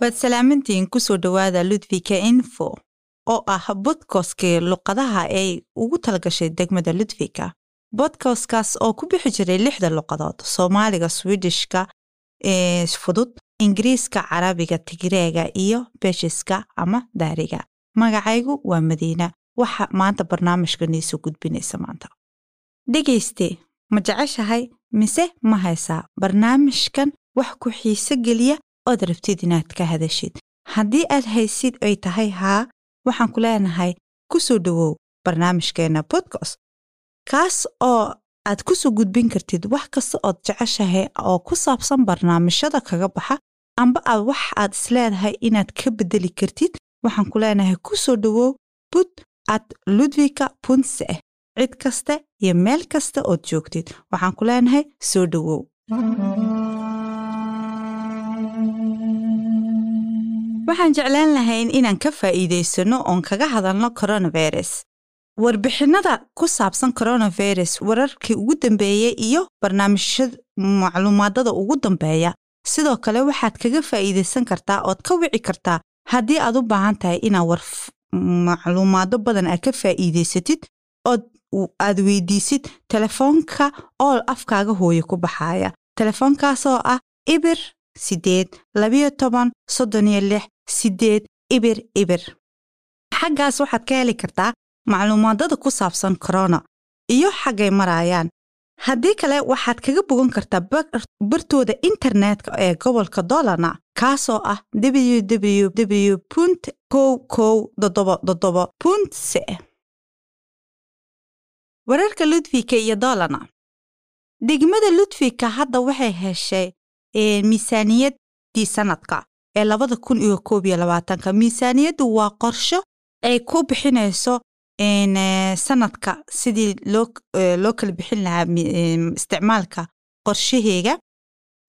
waad salaamantihiin ku soo dhowaada ludvika info oo ah bodkostkii luqadaha ay ugu talagashay degmada ludvika bodkostkaas oo ku bixi jiray lixda luqadood soomaaliga swidishka fudud ingiriiska carabiga tigreega iyo beshiska ama daariga. Magacaygu waa madiina. Waxa maanta barnaamijka niisoo gudbinaysa maanta. Dhegayste ma jeceshahay? Mise ma haysaa? Barnaamijkan wax ku xiise geliya ood rabtid inaad ka hadashid. Haddii aad haysid ay tahay haa waxaan ku leenahay ku soo dhowow barnaamijkeenna bodkast kaas oo aad ku soo gudbin kartid wax kasta ood jeceshahay oo ku saabsan barnaamijyada kaga baxa amba aad wax aad isleedahay inaad ka beddeli kartid waxaan ku leenahay ku soo dhowow bud ad ludwika punse cid kasta iyo meel kasta ood joogtid waxaan ku leenahay soo dhowow waxaan jeclaan lahayn inaan ka faa'iidaysano oon kaga hadalno coronavirus. Warbixinnada ku saabsan coronavirus wararkii ugu dambeeyey iyo barnaamijyada macluumaadada ugu dambeeya. Sidoo kale waxaad kaga faa'iidaysan kartaa ood ka wici kartaa haddii aad u baahan tahay inaad war macluumaado badan aad ka faa'iidaysatid ood aad weydiisid telefoonka oo afkaaga hooye ku baxaaya. Telefoonkaasoo ah ibir sideed labiyo toban soddon iyo lix sideed ibir ibir. Xaggaas waxaad ka heli kartaa macluumaadada ku saabsan korona iyo xaggay marayaan. Haddii kale waxaad kaga bogan kartaa bartooda internetka ee gobolka dolana kaasoo ah www punt kow kow dodobo dodobo punt ce wararka ludvika iyo dolana degmada ludvika hadda waxay heshay miisaaniyaddii sanadka ee labada kun iyo koob iyo labaatanka. Miisaaniyaddu waa qorsho ay ku bixinayso sanadka sidii loo kala bixin lahaa isticmaalka qorshaheega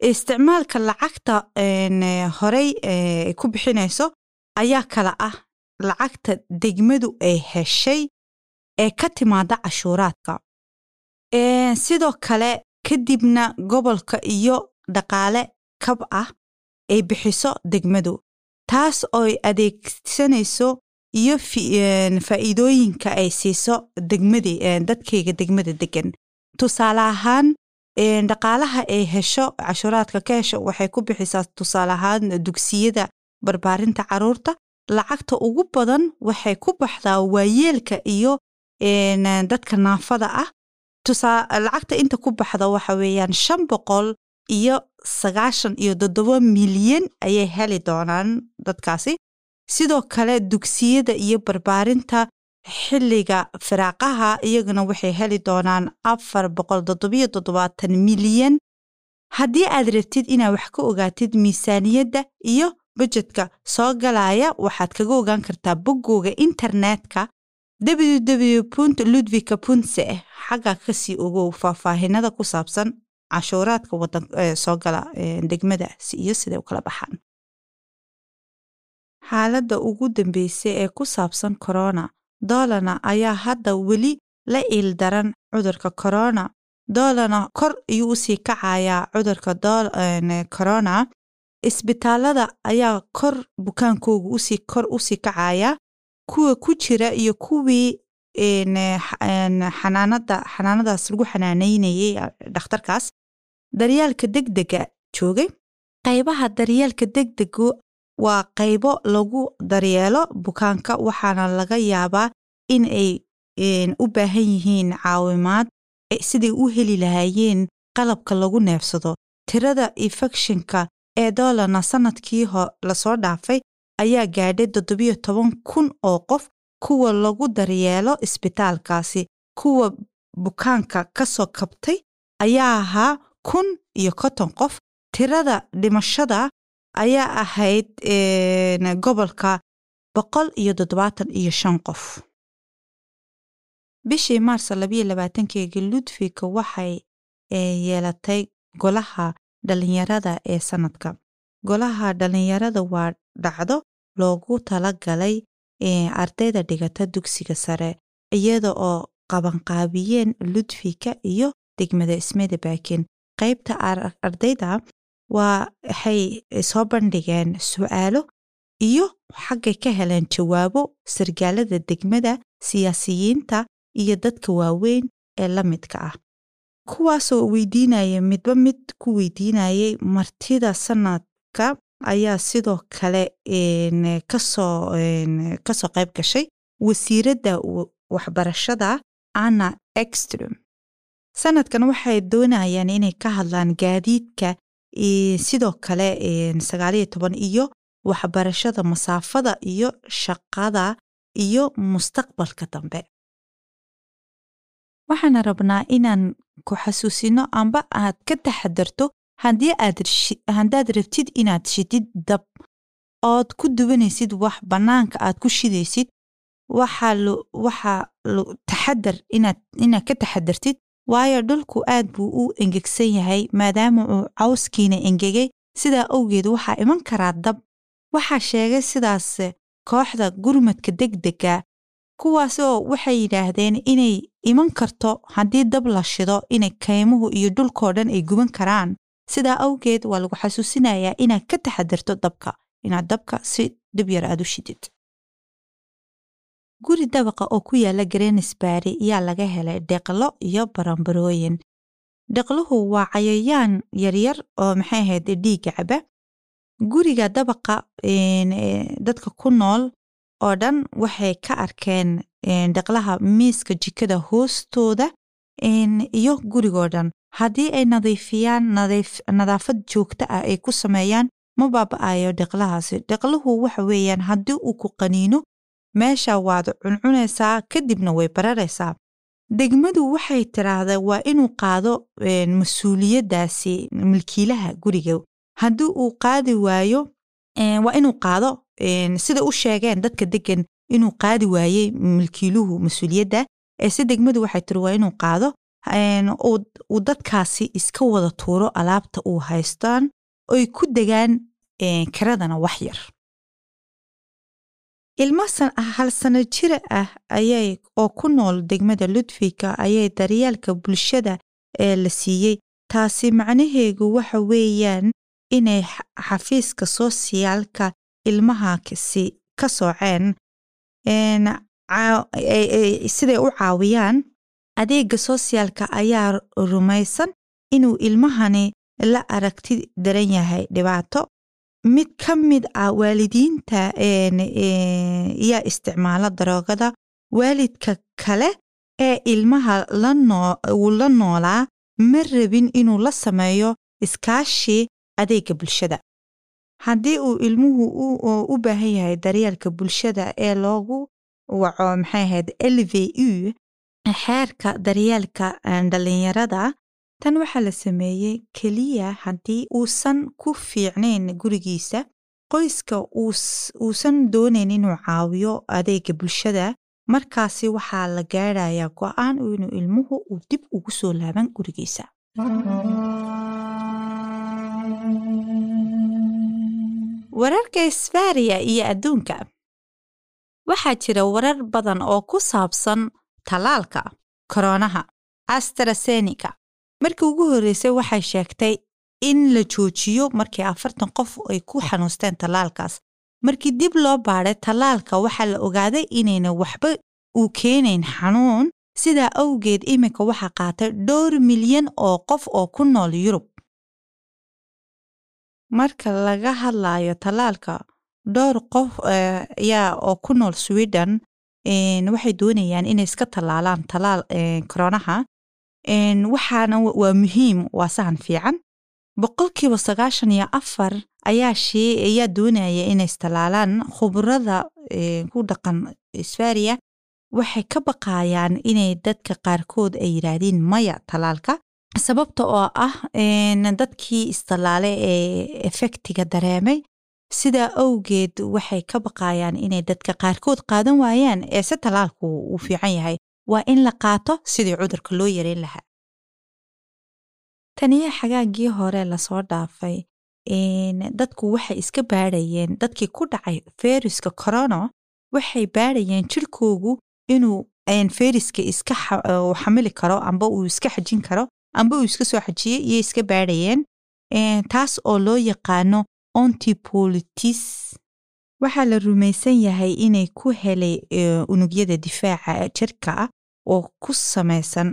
isticmaalka lacagta horey ay ku bixinayso ayaa kala ah. Lacagta degmadu ay heshay ee ka timaada cashuuraadka. Sidoo kale kadibna gobolka iyo dhaqaale kab ah ay bixiso degmadu taas ooy adeegsanayso iyo faa'iidooyinka ay siiso degmadi dadkayga degmada degan tusaale ahaan dhaqaalaha ay hesho cashuuraadka ka hesho waxay ku bixisaa tusaale ahaan dugsiyada barbaarinta carruurta lacagta ugu badan waxay ku baxdaa waayeelka iyo dadka naafada ah. Lacagta inta ku baxda waxa weeyaan shan boqol iyo sagaashan iyo toddoba milyan ayay heli doonaan dadkaasi. Sidoo kale dugsiyada iyo barbaarinta xilliga firaaqaha iyaguna waxay heli doonaan afar boqol toddobiyo toddobaatan milyan. Haddii aad rabtid inaad wax ka ogaatid miisaaniyadda iyo bajedka soo galaya waxaad kaga ogaan kartaa boggooga internetka www punt ludvika puntse xagga ka sii ogow faahfaahinada ku saabsan cashuuraadka soo gala degmadaasi iyo siday u kala baxaan. Xaaladda ugu dambeysay ee ku saabsan korona doolana ayaa hadda weli la iildaran cudurka korona doolana kor ayuu u sii kacayaa cudurka korona isbitaalada ayaa kor bukaankooga u sii kor u sii kacaya kuwa ku jira iyo kuwii xanaanada xanaanadaas lagu xanaanaynayay dhakhtarkaas daryaalka degdega joogay. Qaybaha daryeelka degdegu waa qaybo lagu daryeelo bukaanka waxaana laga yaabaa in ay u baahan yihiin caawimaad siday u heli lahaayeen qalabka lagu neefsado. Tirada infekshinka ee doolana sannadkii la soo dhaafay ayaa gaadhay toddobiyo toban kun oo qof kuwa lagu daryeelo isbitaalkaasi. Kuwa bukaanka ka soo kabtay ayaa ahaa kun iyo konton qof tirada dhimashada ayaa ahayd gobolka boqol iyo toddobaatan iyo shan qof. Bishii maarso labayo labaatankeegii ludvika waxay yeelatay golaha dhallinyarada ee sannadka golaha dhallinyarada waa dhacdo loogu tala galay ardayda dhigata dugsiga sare iyada oo qabanqaabiyeen ludvika iyo degmada ismeda baakin qaybta ardayda waxay soo bandhigeen su'aalo iyo xaggay ka heleen jawaabo sargaalada degmada siyaasiyiinta iyo dadka waaweyn ee la midka ah. Kuwaasoo weydiinaya midba mid ku weydiinayay martida sanadka ayaa sidoo kale ka soo ka soo qayb gashay wasiiradda waxbarashada anna extrom sanadkan waxay doonayaan inay ka hadlaan gaadiidka sidoo kale sagaaliyo toban iyo waxbarashada masaafada iyo shaqada iyo mustaqbalka dambe. Waxaan rabnaa inaan ku xasuusino amba aad ka taxadarto haddii aad rabtid inaad shidid dab ood ku duwanaysid wax bannaanka aad ku shidaysid waxaa taxadar inaad ka taxadartid waayo dhulku aad buu u engegsan yahay maadaama uu cawskiina engegay sidaa awgeed waxaa iman karaa dab. Waxaa sheegay sidaas kooxda gurmadka degdega kuwaasoo waxay yidhaahdeen inay iman karto haddii dab la shido inay kaymuhu iyo dhulkoo dhan ay guban karaan. Sidaa awgeed waa lagu xasuusinayaa inaad ka taxadarto dabka inaad dabka si dhib yar aad u shidid guri dabaqa oo ku yaalla grenisbary ayaa laga helay deqlo iyo barambarooyin deqluhu waa cayayaan yaryar oo maxay ahayd dhiigga caba. Guriga dabaqa dadka ku nool oo dhan waxay ka arkeen deqlaha miiska jikada hoostooda iyo gurigoo dhan. Haddii ay nadiifiyaan nadaafad joogto ah ay ku sameeyaan ma baaba'ayo deqlahaasi deqluhu waxa weeyaan haddii uu ku qaniino meesha waad cuncunaysaa kadibna way bararaysaa degmadu waxay tiraahdaa waa inuu qaado mas'uuliyaddaasi milkiilaha guriga. Haddii uu qaadi waayo waa inuu qaado sida u sheegeen dadka degan inuu qaadi waayey milkiiluhu mas'uuliyadda. Ee si degmadu waxay tiri waa inuu qaado uu dadkaasi iska wada tuuro alaabta uu haystaan oy ku degaan kiradana wax yar ilmo hal sano jira ah ayay oo ku nool degmada ludwika ayay daryeelka bulshada ee la siiyey taasi macnaheegu waxa weeyaan inay xafiiska soosiyaalka ilmahaasi ka sooceen siday u caawiyaan. Adeega soosiyaalka ayaa rumaysan inuu ilmahani la aragti daran yahay dhibaato mid ka mid ah waalidiinta yaa isticmaala daroogada waalidka kale ee ilmaha uu la noolaa ma rabin inuu la sameeyo iskaashi adeega bulshada. Haddii uu ilmuhu u baahan yahay daryeelka bulshada ee loogu waco maxay ahayd l v u xeerka daryeelka dhallinyarada tan waxaa la sameeyey keliya haddii uusan ku fiicnayn gurigiisa qoyska uusan doonayn inuu caawiyo adeega bulshada. Markaasi waxaa la gaadhayaa go'aan inuu ilmuhu uu dib ugu soo laaban gurigiisa. Wararka isbariya iyo adduunka. Waxaa jira warar badan oo ku saabsan tallaalka koronaha astrasenica markii ugu horreysay waxay sheegtay in la joojiyo markii afartan qof ay ku xanuusteen tallaalkaas. Markii dib loo baadhay tallaalka waxaa la ogaaday inayna waxba uu keenayn xanuun. Sidaa awgeed iminka waxaa qaatay dhowr milyan oo qof oo ku nool yurub. Marka laga hadlayo tallaalka dhowr qof ayaa oo ku nool sweden waxay doonayaan inay iska tallaalaan tallaal koronaha waxaana waa muhiim waa sahan fiican boqolkiiba sagaashan iyo afar ayaa shee ayaa doonaya inay istallaalaan khubrada ku dhaqan sfariya waxay ka baqayaan inay dadka qaarkood ay yidhaahdeen maya tallaalka sababta oo ah dadkii istallaale ee efektiga dareemay sidaa awgeed waxay ka baqayaan inay dadka qaarkood qaadan waayaan ee se tallaalku uu fiican yahay waa in la qaato sidii cudurka loo yareyn lahaa. Taniyo xagaagii hore la soo dhaafay dadku waxay iska baadhayeen dadkii ku dhacay feyruska corono waxay baadhayeen jirkoogu inuu feyruska iska xamili karo amba uu iska xajin karo amba uu iska soo xajiyey iyo iska baadhayeen taas oo loo yaqaano ontipolitis. Waxaa la rumaysan yahay inay ku helay unugyada difaaca jirka oo ku samaysan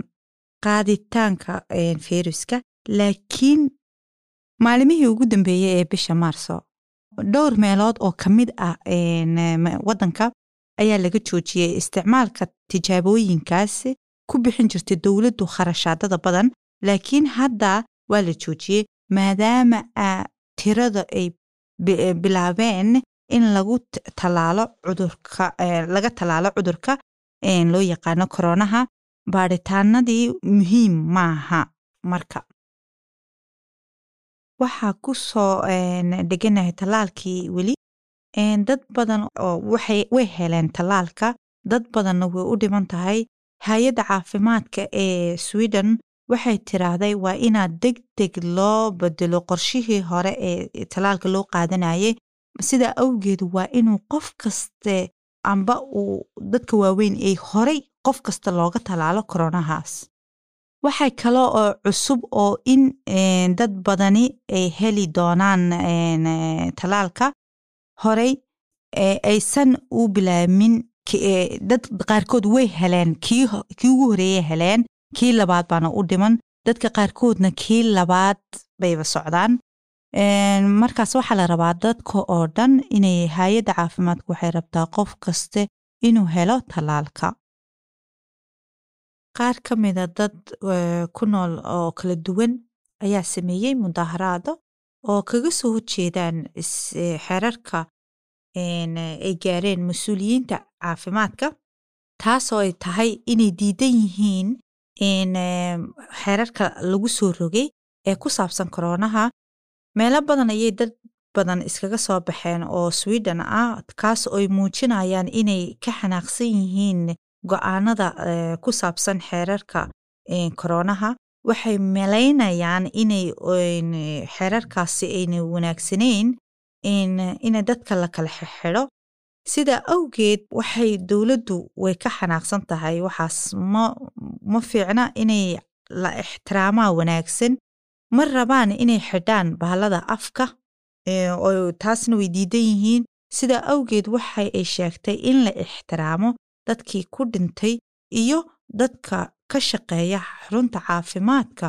qaaditaanka fayruska laakiin maalimihii ugu dambeeyey ee bisha maarso dhowr meelood oo ka mid ah waddanka ayaa laga joojiyey isticmaalka tijaabooyinkaas ku bixin jirtay dowladdu kharashaadada badan laakiin hadda waa la joojiyey maadaama tirada ay bilaabeen in lagu talaalo cudurka laga tallaalo cudurka loo yaqaano koronaha baadhitaanadii muhiim maaha marka. Waxaa ku soo dheganahay tallaalkii weli dad badan oo way heleen tallaalka dad badanna way u dhiman tahay. Hay'adda caafimaadka ee sweden waxay tiraahday waa inaad deg deg loo bedelo qorshihii hore ee tallaalka loo qaadanayay. Sidaa awgeed waa inuu qof kaste amba uu dadka waaweyn ay horay qof kasta looga tallaalo koronahaas waxay kale oo cusub oo in dad badani ay heli doonaan tallaalka horey aysan u bilaabmin dad qaarkood way heleen kii ugu horeeyay heleen kii labaad baana u dhiman dadka qaarkoodna kii labaad bayba socdaan markaas waxaa la rabaa dadka oo dhan inay hay'adda caafimaadka waxay rabtaa qof kaste inuu helo tallaalka. Qaar ka mida dad ku nool oo kala duwan ayaa sameeyey mudaaharaado oo kaga soo horjeedaan xerarka ay gaareen mas'uuliyiinta caafimaadka taasoo ay tahay inay diidan yihiin xerarka lagu soo rogay ee ku saabsan koronaha meelo badan ayay dad badan iskaga soo baxeen oo sweden ah kaas ooy muujinayaan inay ka xanaaqsan yihiin go'aanada ku saabsan xeerarka koronaha waxay malaynayaan inay xeerarkaasi ayna wanaagsanayn ina dadka la kala xidho sidaa awgeed waxay dowladdu way ka xanaaqsan tahay. Waxaas ma ma fiicna inay la ixtiraamaa wanaagsan ma rabaan inay xidhaan bahalada afka oo taasna way diidan yihiin. Sidaa awgeed waxa ay sheegtay in la ixtiraamo dadkii ku dhintay iyo dadka ka shaqeeya xarunta caafimaadka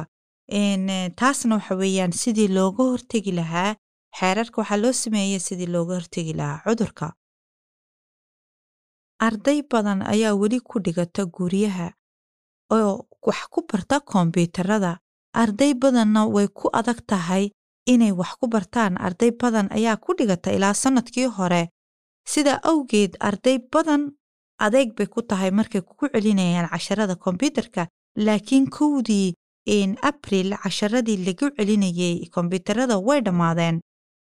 taasna waxa weeyaan sidii looga hortegi lahaa xeerarka. Waxaa loo sameeyey sidii looga hortegi lahaa cudurka. Arday badan ayaa weli ku dhigata guryaha oo wax ku barta kombiyuutarada arday badanna way ku adag tahay inay wax ku bartaan. Arday badan ayaa ku dhigata ilaa sannadkii hore. Sidaa awgeed arday badan adeeg bay ku tahay markay ku celinayaan casharada kombyuutarka laakiin kowdii abril casharadii lagu celinayay kombyuutarada way dhammaadeen.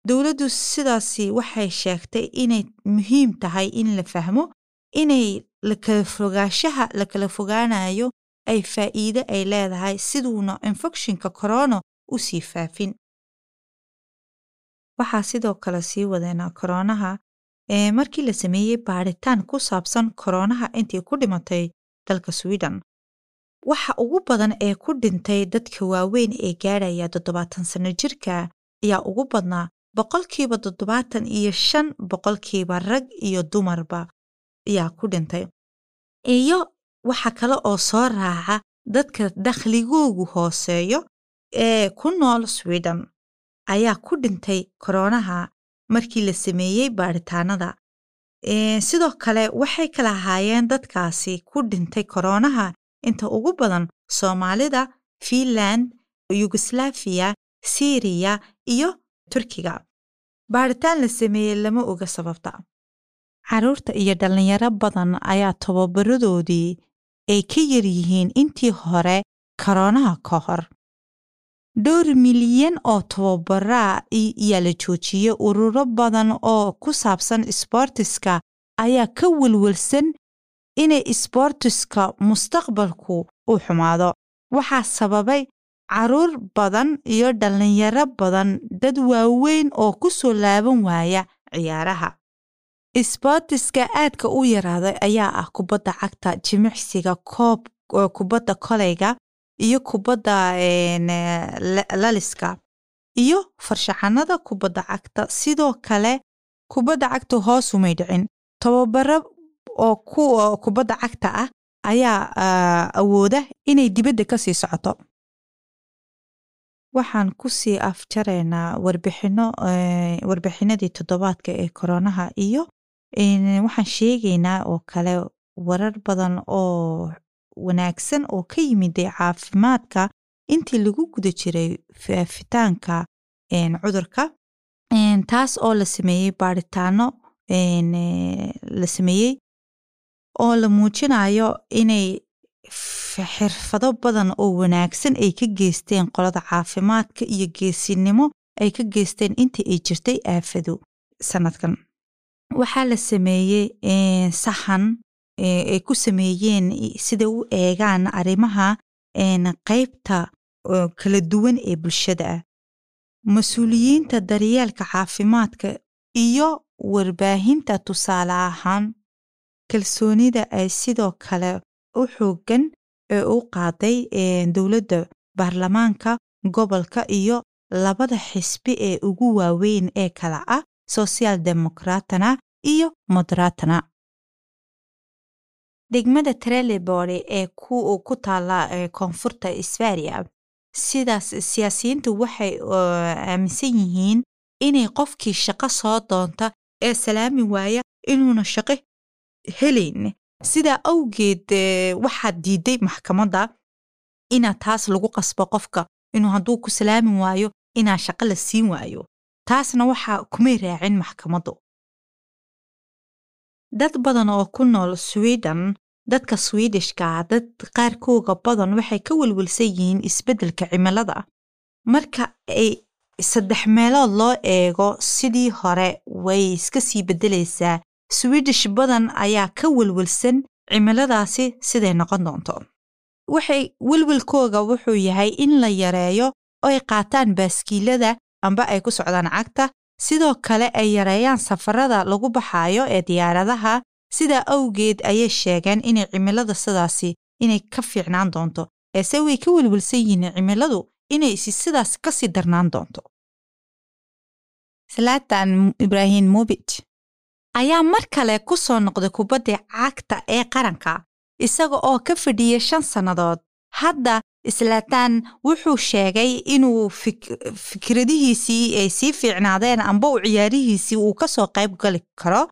Dowladdu sidaasi waxay sheegtay inay muhiim tahay in la fahmo inay lakala fogaanshaha la kala fogaanayo ay faa'iide ay leedahay siduuna infekshinka korona u sii faafin waxaa sidoo kale sii wadeenaa koronaha ee markii la sameeyey baadhitaan ku saabsan koronaha intii ku dhimatay dalka sweden. Waxa ugu badan ee ku dhintay dadka waaweyn ee gaadhaya toddobaatan sanno jirka ayaa ugu badnaa boqolkiiba toddobaatan iyo shan boqolkiiba rag iyo dumarba ayaa ku dhintay. Iyo waxa kale oo soo raaca dadka dakhligoogu hooseeyo ee ku nool sweden. Ayaa ku dhintay koronaha markii la sameeyey baadhitaanada sidoo kale waxay kala ahaayeen dadkaasi ku dhintay koronaha inta ugu badan soomaalida fiinland yugoslaafiya siriya iyo turkiga. Baadhitaan la sameeyey lama oga sababta. Carruurta iyo dhallinyaro badan ayaa tababaradoodii ay ka yar yihiin intii hore koronaha ka hor. Dhowr milyan oo tababaraa ayaa la joojiyey ururo badan oo ku saabsan isboortiska ayaa ka welwelsan inay isboortiska mustaqbalku u xumaado. Waxaa sababay carruur badan iyo dhallinyaro badan dad waaweyn oo ku soo laaban waaya ciyaaraha isboortiska aadka u yaraaday ayaa ah kubadda cagta jimicsiga koob kubadda koleyga iyo kubadda laliska iyo farshaxanada kubadda cagta. Sidoo kale kubadda cagta hoos umay dhicin tababaro oo kubadda cagta ah ayaa awooda inay dibadda ka sii socoto. Waxaan ku sii afjaraynaa warbixino warbixinadii toddobaadka ee koronaha iyo waxaan sheegaynaa oo kale warar badan oo wanaagsan oo ka yimiday caafimaadka intii lagu guda jiray faafitaanka cudurka. Taas oo la sameeyey baaritaano la sameeyey oo la muujinayo inay xirfado badan oo wanaagsan ay ka geysteen qolada caafimaadka iyo geesinimo ay ka geysteen intii ay jirtay aafadu sanadkan waxaa la sameeyey saxan ay ku sameeyeen sida u eegaan arrimaha qaybta kala duwan ee bulshada. Ah mas'uuliyiinta daryeelka caafimaadka iyo warbaahinta tusaale ahaan kalsoonida ay sidoo kale u xoogan ee u qaaday dowladda baarlamaanka gobolka iyo labada xisbi ee ugu waaweyn ee kala ah social demokratana iyo moderatana degmada trelebore ee ku taala koonfurta sfaria sidaas siyaasiyiintu waxay aaminsan yihiin inay qofkii shaqo soo doonta ee salaami waaya inuuna shaqo helayn sidaa awgeed waxaad diiday maxkamadda inaa taas lagu qasbo qofka inuu hadduu ku salaami waayo inaa shaqo la siin waayo taasna waxaa kumay raacin maxkamaddu. Dad badan oo ku nool sweden dadka swidishka dad qaarkooga badan waxay ka welwelsan yihiin isbeddelka cimilada. Marka ay saddex meelood loo eego sidii hore way iska sii beddelaysaa. Swidish badan ayaa ka welwelsan cimiladaasi siday noqon doonto. Waxay welwelkooga wuxuu yahay in la yareeyo oo ay qaataan baaskiilada amba ay ku socdaan cagta sidoo kale ay yareeyaan safarada lagu baxaayo ee diyaaradaha. Sidaa awgeed ayay sheegeen inay cimilada sidaasi inay ka fiicnaan doonto eese way ka welwelsan yihiin cimiladu inay si sidaas ka sii darnaan doonto. Salatan ibrahim mobit ayaa mar kale ku soo noqday kubadda cagta ee qaranka isaga oo ka fadhiyay shan sannadood. Hadda islatan wuxuu sheegay inuu fikradihiisii ay sii fiicnaadeen amba u ciyaarihiisii uu ka soo qayb gali karo.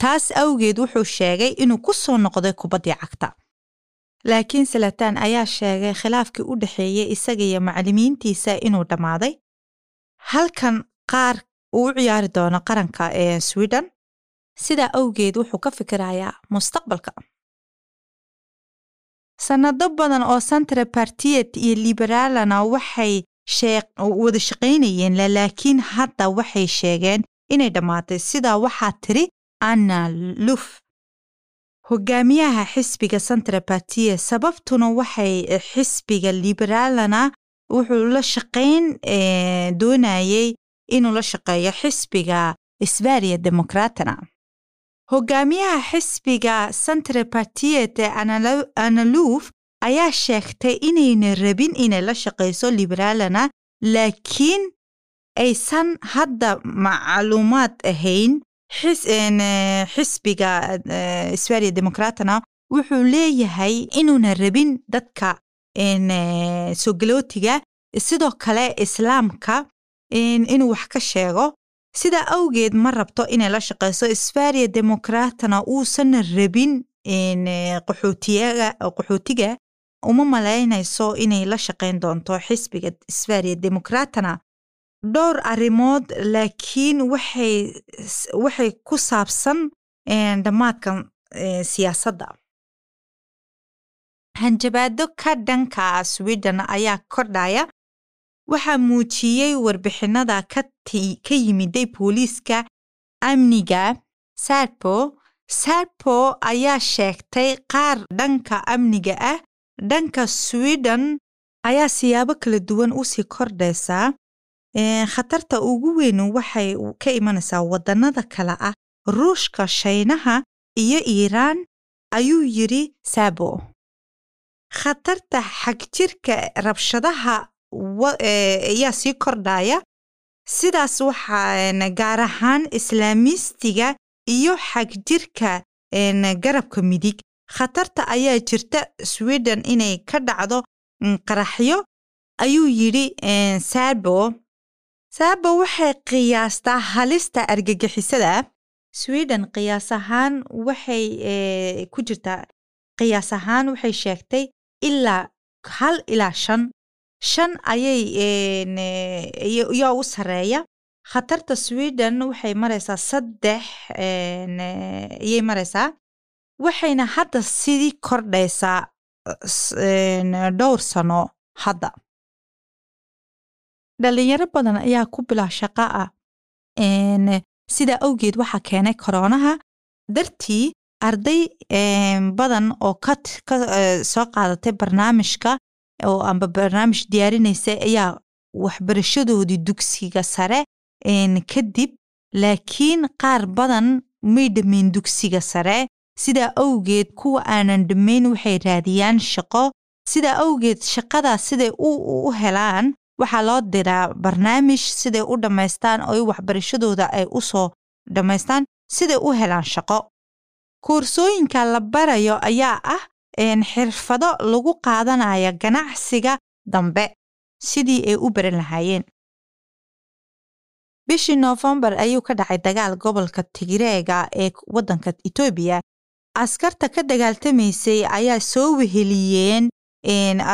Taas awgeed wuxuu sheegay inuu ku soo noqday kubaddii cagta. Laakiin salatan ayaa sheegay khilaafkii u dhexeeyey isaga iyo macallimiintiisa inuu dhammaaday. Halkan qaar uu u ciyaari doono qaranka ee sweden. Sidaa awgeed wuxuu ka fikirayaa mustaqbalka sannado badan oo centre partiet iyo liberaalana waxay wada shaqaynayeen laakiin hadda waxay sheegeen inay dhammaatay. Sidaa waxaa tiri anna luf hogaamiyaha xisbiga centre partiet sababtuna waxay xisbiga liberaalana wuxuu la shaqayn doonayey inuu la shaqeeyo xisbiga sbaria demokratana hogaamiyaha xisbiga centre partiet analuf ayaa sheegtay inayna rabin inay la shaqayso liberaalana laakiin aysan hadda macluumaad ahayn. Xisbiga sbaria demokratana wuxuu leeyahay inuuna rabin dadka sogalootiga sidoo kale islaamka inuu wax ka sheego sidaa awgeed ma rabto inay la shaqayso sfaria demokratana uusan rabin qaxootiga uma malaynayso inay la shaqayn doonto xisbiga sfaria demokratana dhowr arrimood laakiin waxay ku saabsan dhammaadkan siyaasadda. Hanjabaado ka dhanka sweden ayaa kordhaya waxaa muujiyey warbixinada ka yimiday booliiska amniga sarpo. Sarpo ayaa sheegtay qaar dhanka amniga ah. Dhanka sweden ayaa siyaabo kala duwan u sii kordhaysaa khatarta ugu weyn waxay ka imanaysaa waddannada kale ah. Ruushka shaynaha iyo iiraan ayuu yidhi sabo khatarta xagjirka rabshadaha ayaa sii kordhaya sidaas waxaa gaar ahaan islaamiistiga iyo xagjirka garabka midig. Khatarta ayaa jirta sweden inay ka dhacdo qaraxyo. Ayuu yidhi sabo. Sabo waxay qiyaastaa halista argagixisada. Sweden qiyaas ahaan waxay ku jirtaa qiyaas ahaan waxay sheegtay ilaa hal ilaa shan shan ayay yaa u sarreeya. Khatarta sweden waxay maraysaa saddex ayay maraysaa waxayna hadda sidii kordhaysaa dhowr sano hadda. Dhalinyaro badan ayaa ku bilaa shaqa ah. Sidaa awgeed waxaa keenay koroonaha. Dartii arday badan oo ka soo qaadatay barnaamijka oo amba barnaamij diyaarinaysa ayaa waxbarashadoodii dugsiga sare kadib laakiin qaar badan may dhammayn dugsiga sare. Sidaa awgeed kuwa aanan dhammayn waxay raadiyaan shaqo. Sidaa awgeed shaqadaas siday u helaan waxaa loo diraa barnaamij siday u dhammaystaan oo waxbarashadooda ay u soo dhammaystaan siday u helaan shaqo. Koorsooyinka la barayo ayaa ah xirfado lagu qaadanaya ganacsiga dambe sidii ay u baran lahaayeen. Bishii noofembar ayuu ka dhacay dagaal gobolka tigreega ee waddanka etoobiya askarta ka dagaaltamaysay ayaa soo weheliyeen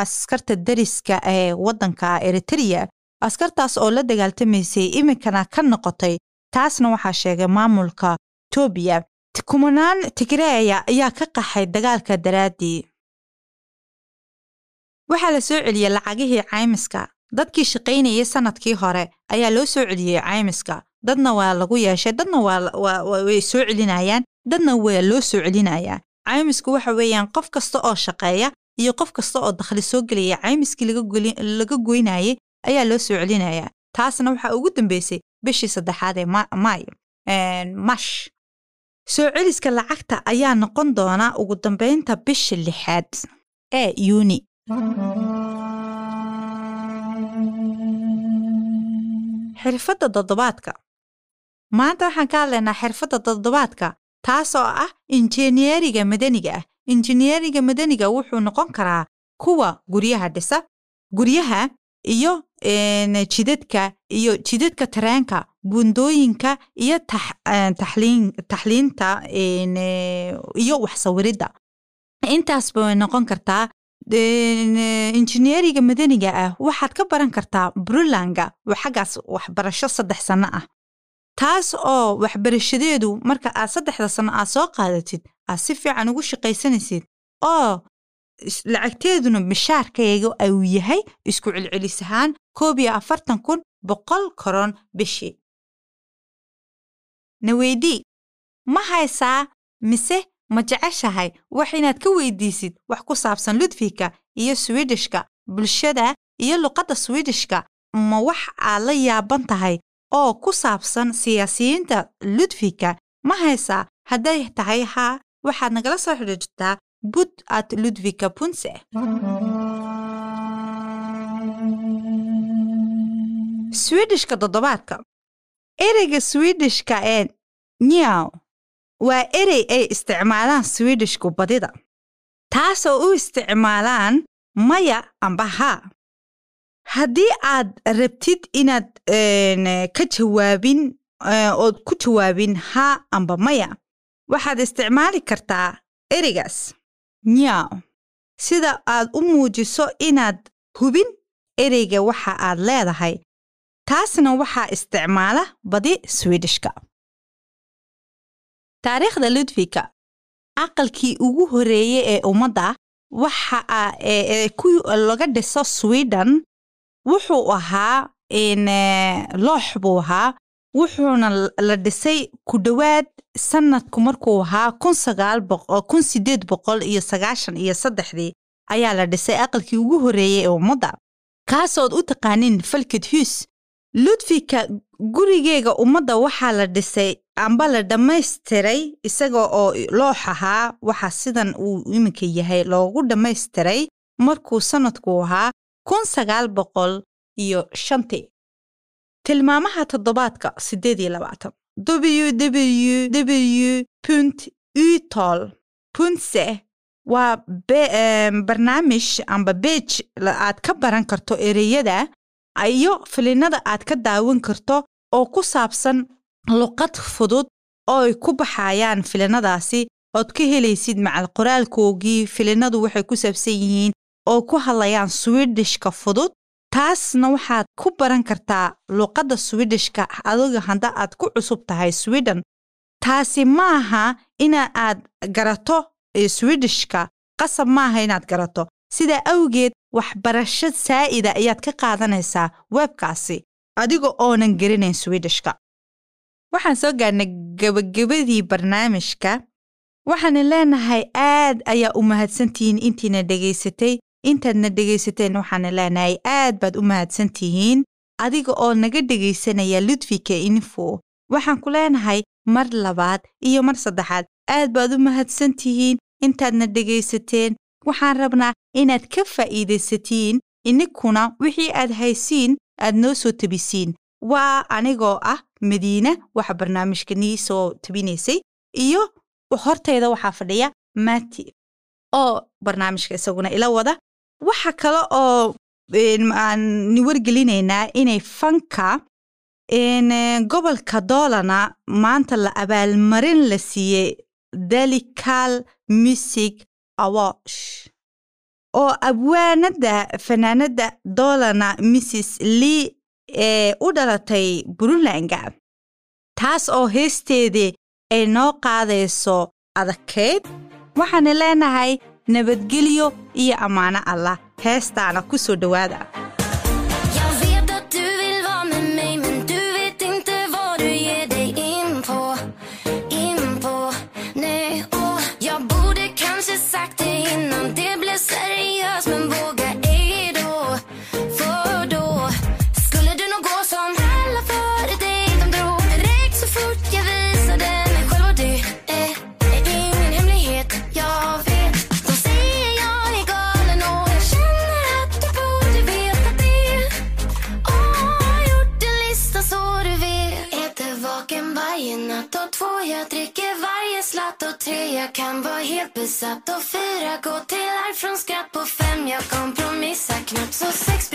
askarta dariska ee waddanka eritrea askartaas oo la dagaaltamaysay iminkana ka noqotay taasna waxaa sheegay maamulka etoobiya kumanaan tigreeya ayaa ka qaxay dagaalka daraaddii waxaa la soo celiyey lacagihii caymiska. Dadkii shaqaynayay sannadkii hore ayaa loo soo celiyey caymiska. Dadna waa lagu yeeshay dadna way soo celinayaan dadna waa loo soo celinayaa caymisku waxa weeyaan qof kasta oo shaqeeya iyo qof kasta oo dakhli soo gelaya caymiskii laga goynayay ayaa loo soo celinayaa taasna waxaa ugu dambeysay bishii saddexaad ee maay mash soo celiska lacagta ayaa noqon doona ugu dambaynta bisha lixaad ee yuuni. Xirfadda toddobaadka. Maanta waxaan ka hadlaynaa xirfadda toddobaadka taasoo ah injineeriga madaniga ah. Injineeriga madaniga wuxuu noqon karaa kuwa guryaha dhisa guryaha iyo jidadka iyo jidadka tareenka bundooyinka iyo taxliinta iyo waxsawiridda intaas bay noqon kartaa injineeriga madaniga ah waxaad ka baran kartaa brulanga xaggaas waxbarasho saddex sanno ah. Taas oo waxbarashadeedu marka aad saddexda sanno aad soo qaadatid aad si fiican ugu shaqaysanaysid oo lacagteeduna mishaarkayga uu yahay isku celcelis ahaan koob iyo afartan kun boqol koron bishii. Na weydii ma haysaa mise ma jeceshahay wax inaad ka weydiisid wax ku saabsan ludfika iyo swidishka bulshada iyo luqadda swidishka ma wax aad la yaaban tahay oo ku saabsan siyaasiyiinta ludfika ma haysaa hadday tahay haa waxaad nagala soo xidhiirtaa bud at ludvika punse swidishka toddobaadka ereyga swidishka ee nyaw waa erey ay isticmaalaan swidishku badida. Taasoo u isticmaalaan maya amba haa haddii aad rabtid inaad ka jawaabin ood ku jawaabin haa amba maya waxaad isticmaali kartaa ereygaas nyaw sida aad u muujiso inaad hubin ereyga waxa aad leedahay. Taasna waxaa isticmaala badi swidishka taariikhda ludvika aqalkii ugu horeeyey ee ummadda waxa ku laga dhiso sweden wuxuu ahaa loox buu ahaa wuxuuna la dhisay ku dhowaad sanadku markuu ahaa kun sideed boqol iyo sagaashan iyo saddexdii ayaa la dhisay aqalkii ugu horeeyey ee ummadda. Kaasood u taqaanin falked hus ludvika gurigeega ummadda waxaa la dhisay amba la dhammaystiray isaga oo loox ahaa waxa sidan uu iminka yahay loogu dhammaystiray markuu sanadku ahaa kun sagaal boqol iyo shantii tilmaamaha toddobaadka siddeed iyo labaatan. Www punt utol puntse waa barnaamij amba beej aad ka baran karto ereyada iyo filinada aad ka daawan karto oo ku saabsan luqad fudud oo ay ku baxayaan filinadaasi. Ood ka helaysid macal qoraalkoogii filinadu waxay ku saabsan yihiin oo ku hadlayaan swidishka fudud taasna waxaad ku baran kartaa luqadda swidishka adiga hadda aad ku cusub tahay swiden taasi maaha ina aad garato swidishka qasab maaha inaad garato. Sidaa awgeed waxbarasho saa'ida ayaad ka qaadanaysaa webkaasi. Adiga oonan garanayn swidishka waxaan soo gaarnay gebagabadii barnaamijka. Waxaana leenahay aad ayaa u mahadsantihiin intiina dhegaysatay intaadna dhegaysateen waxaana leenahay aad baad u mahadsantihiin adiga oo naga dhegaysanaya ludvika info. Waxaan ku leenahay mar labaad iyo mar saddexaad aad baad u mahadsantihiin intaadna dhegaysateen waxaan rabnaa inaad ka faa'iidaysatiin ininkuna wixii aad haysiin aad noo soo tebisiin waa anigoo ah madiine waxa barnaamijka nii soo tebinaysay iyo hortayda waxaa fadhiya mati oo barnaamijka isaguna ila wada waxa kale oo aan ni wargelinaynaa inay fanka gobolka doolana maanta la abaalmarin la siiyey delical music awash oo abwaanada fanaanada doolana mrs lee ee u dhalatay puntlandga taas oo heesteedii ay noo qaadayso adagkeyd waxaana leenahay nabadgelyo iyo ammaano allah heestaana ku soo dhowaada tre. Jag kan vara helt besatt och fyra. Gå till arv från skratt på fem. Jag kompromissar knappt så sex.